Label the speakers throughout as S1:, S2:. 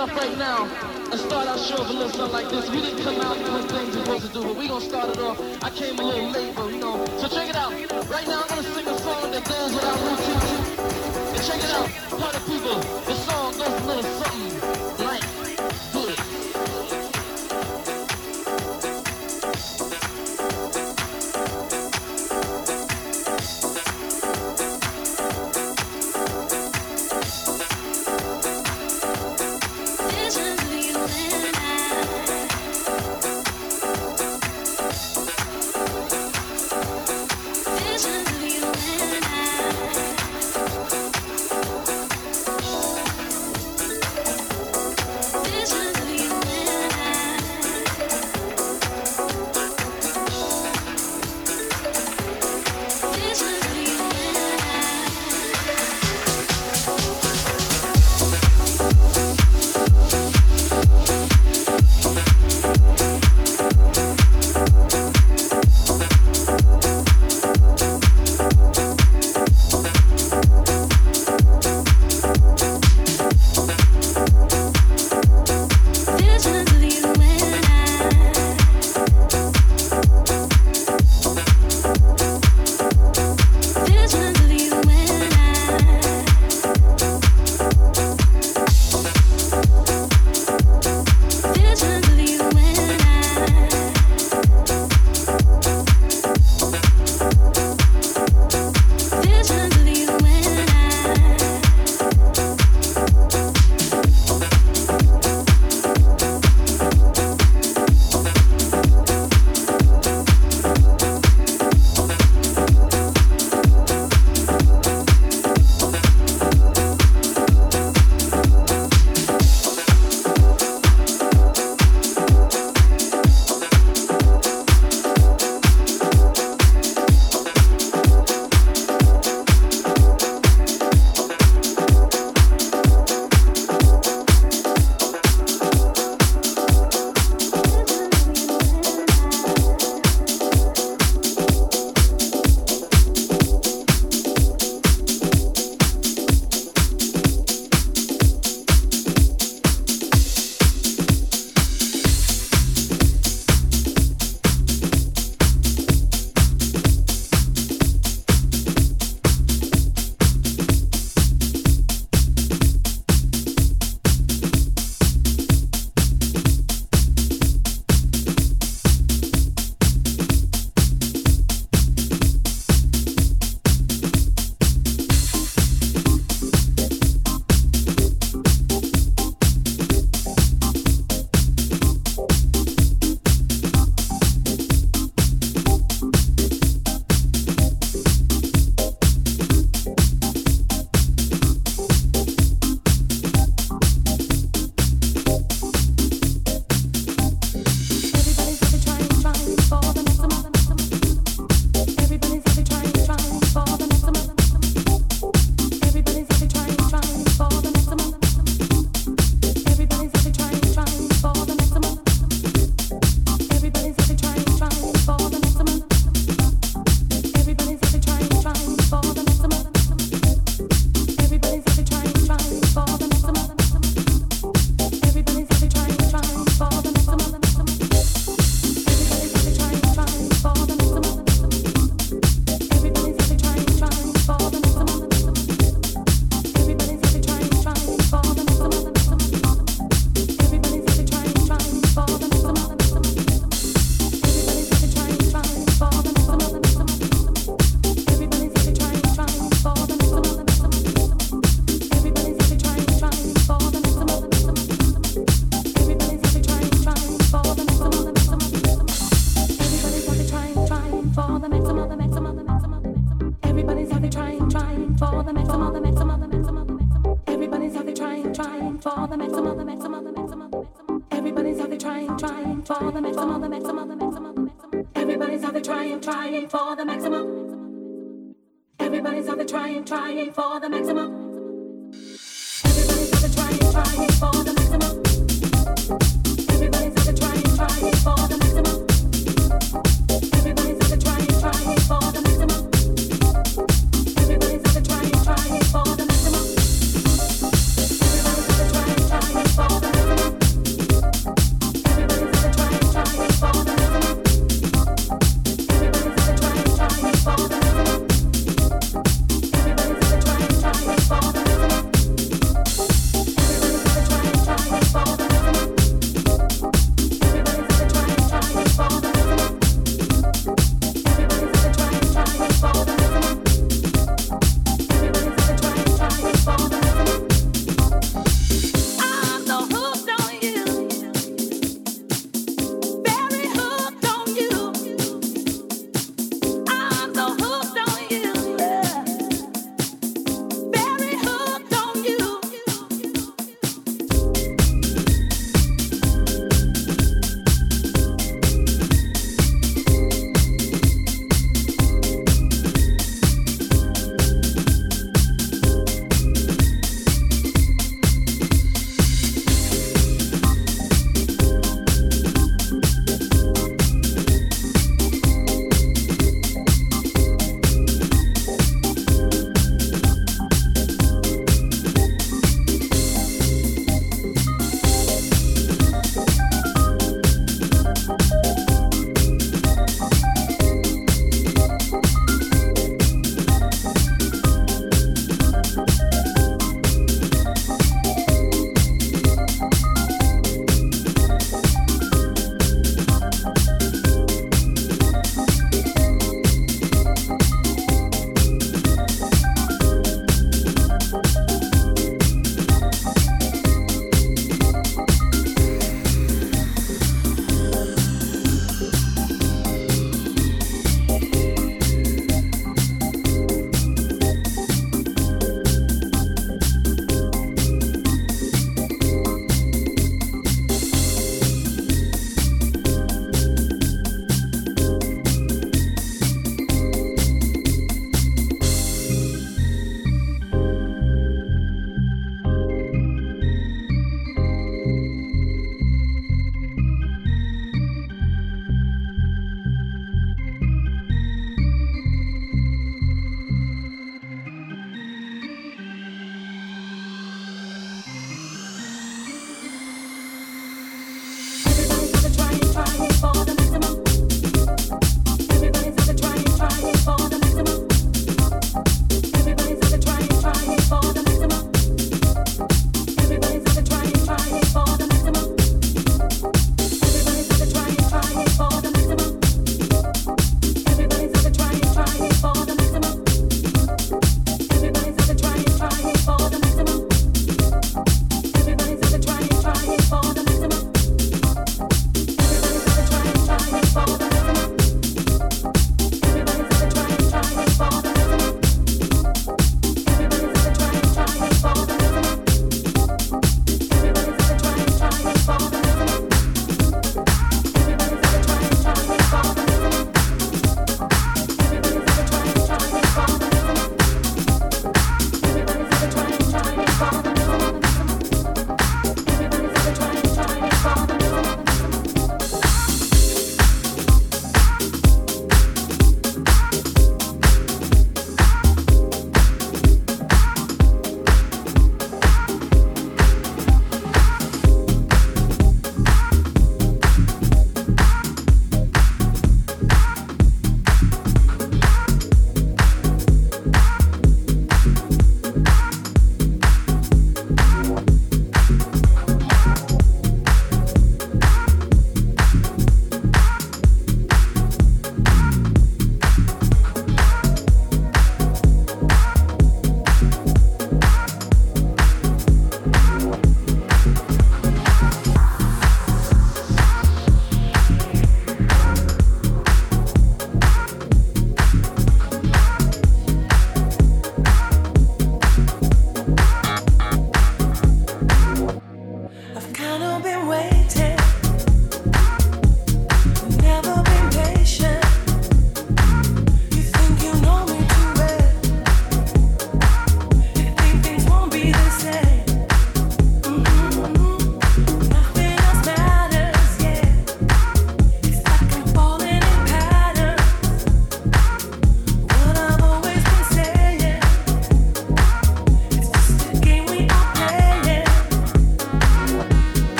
S1: up right now and start our show with a little something like this. We didn't come out doing things we're supposed to do, but we gonna start it off. I came a little late, but you know. So check it out. Right now I'm gonna sing a song that goes without routine. And check it out, party people. This
S2: song goes a little something.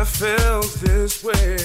S2: I felt this way.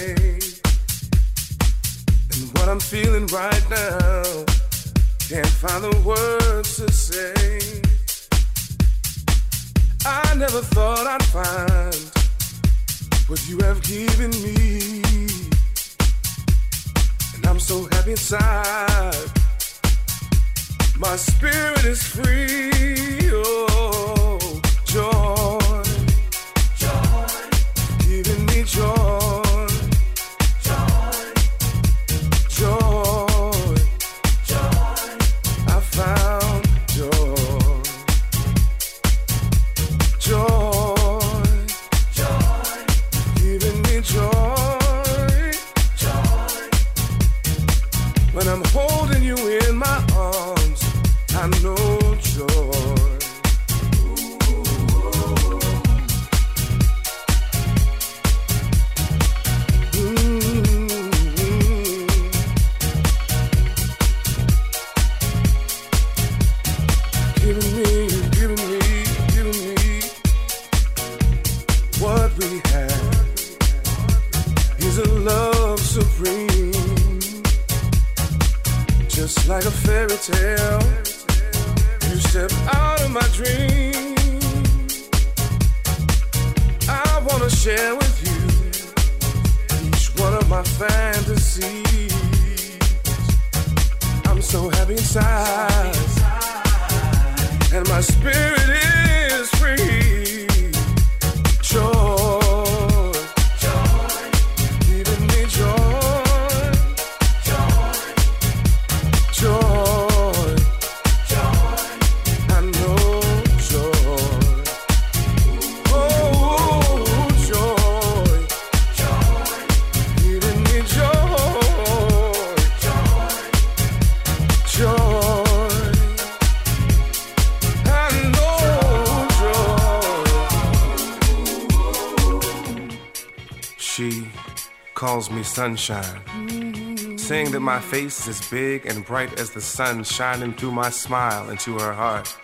S2: Sunshine, saying that my face is big and bright as the sun shining through my smile into her heart.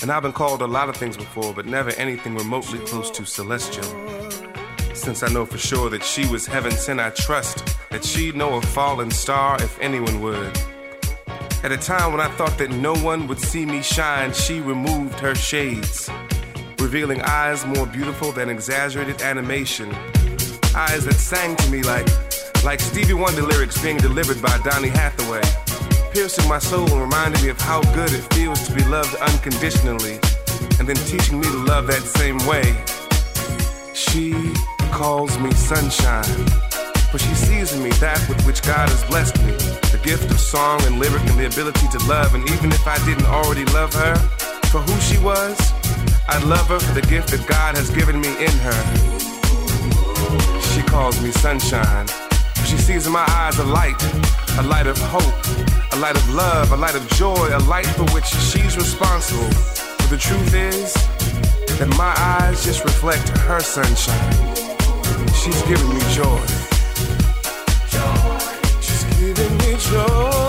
S2: And I've been called a lot of things before, but never anything remotely close to celestial. Since I know for sure that she was heaven sent, I trust that she'd know a fallen star if anyone would. At a time when I thought that no one would see me shine, she removed her shades, revealing eyes more beautiful than exaggerated animation eyes that sang to me like, like Stevie Wonder lyrics being delivered by Donny Hathaway, piercing my soul and reminding me of how good it feels to be loved unconditionally, and then teaching me to love that same way. She calls me sunshine, for she sees in me that with which God has blessed me, the gift of song and lyric and the ability to love, and even if I didn't already love her for who she was, I love her for the gift that God has given me in her she calls me sunshine. She sees in my eyes a light, a light of hope, a light of love, a light of joy, a light for which she's responsible. But the truth is that my eyes just reflect her sunshine. She's giving me joy. She's giving me joy.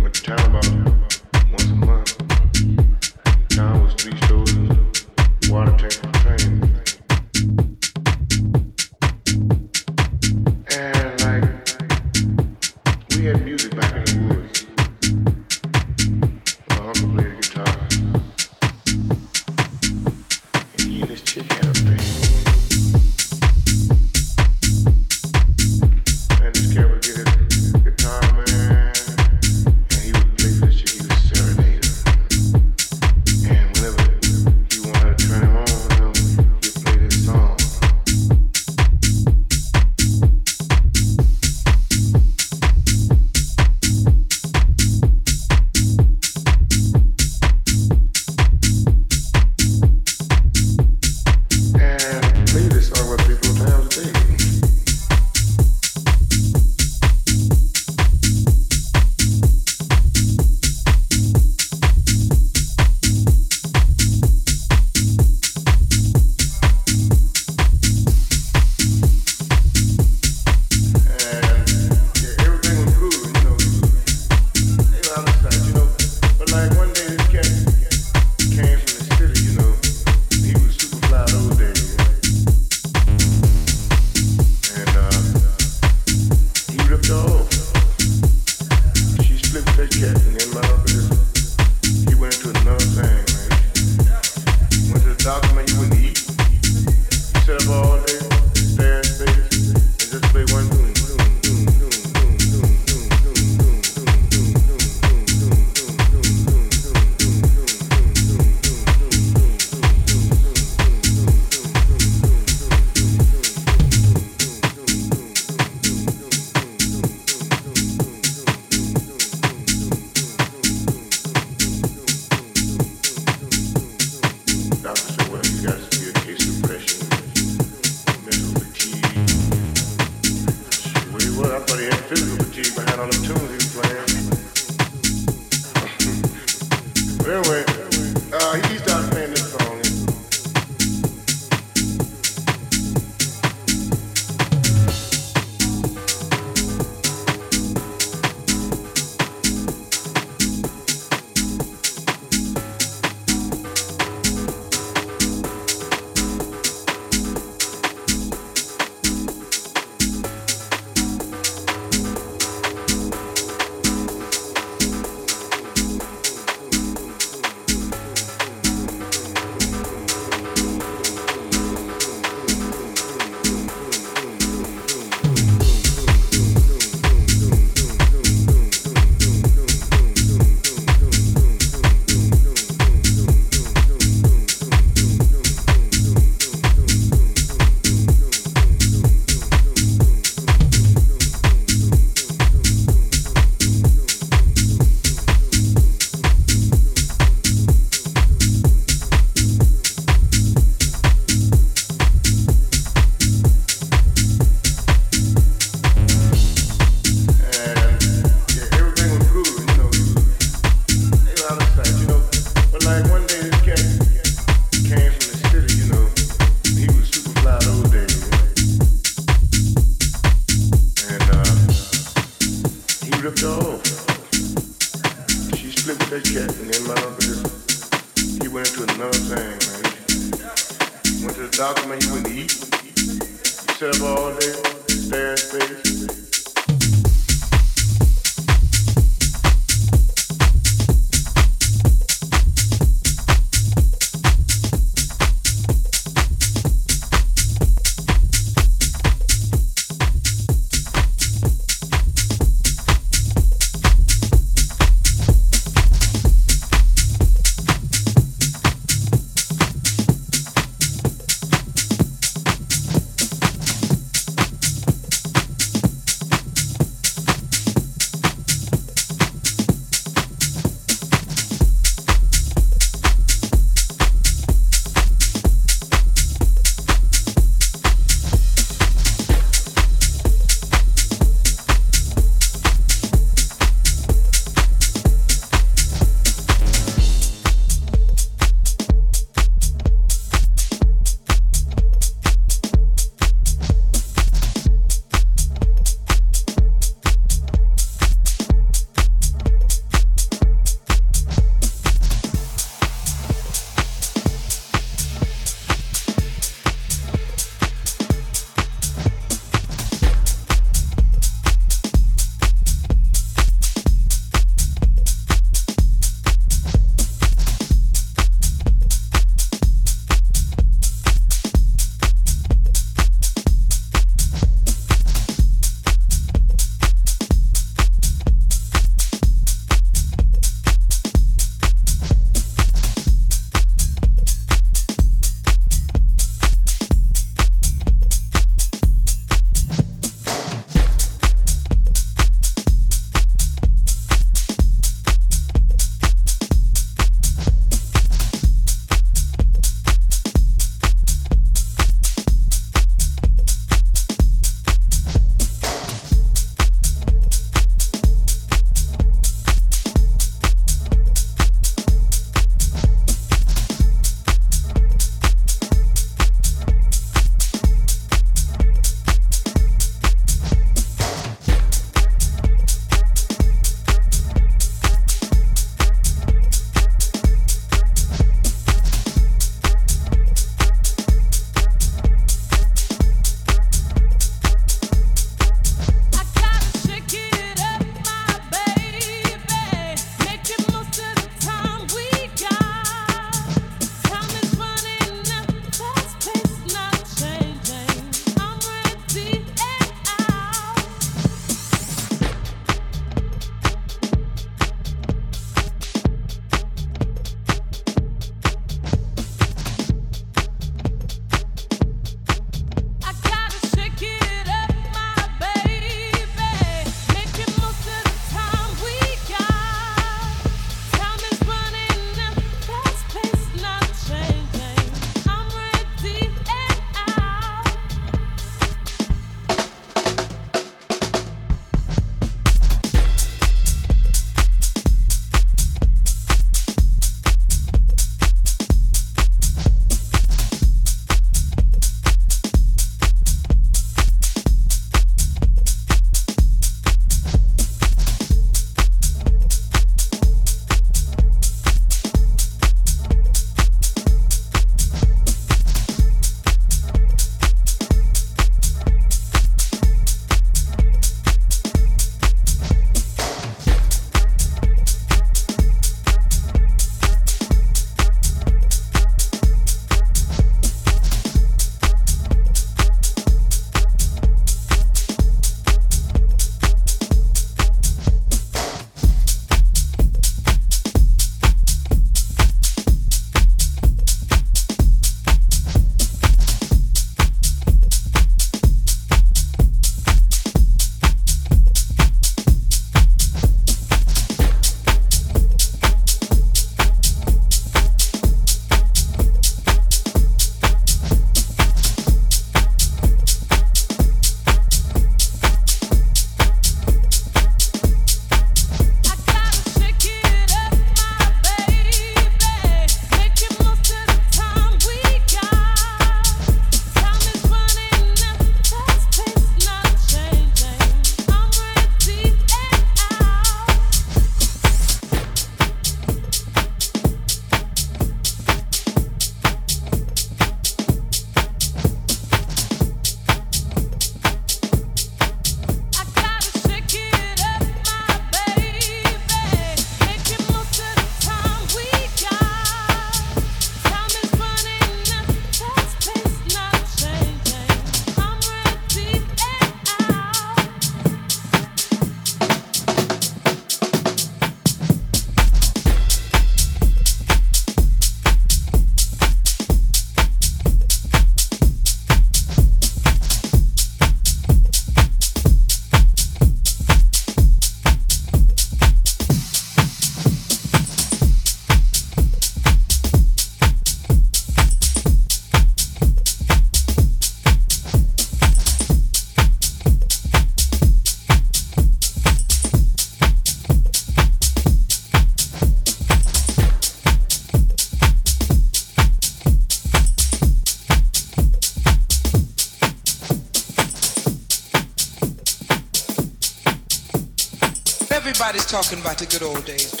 S3: Talking about the good old days,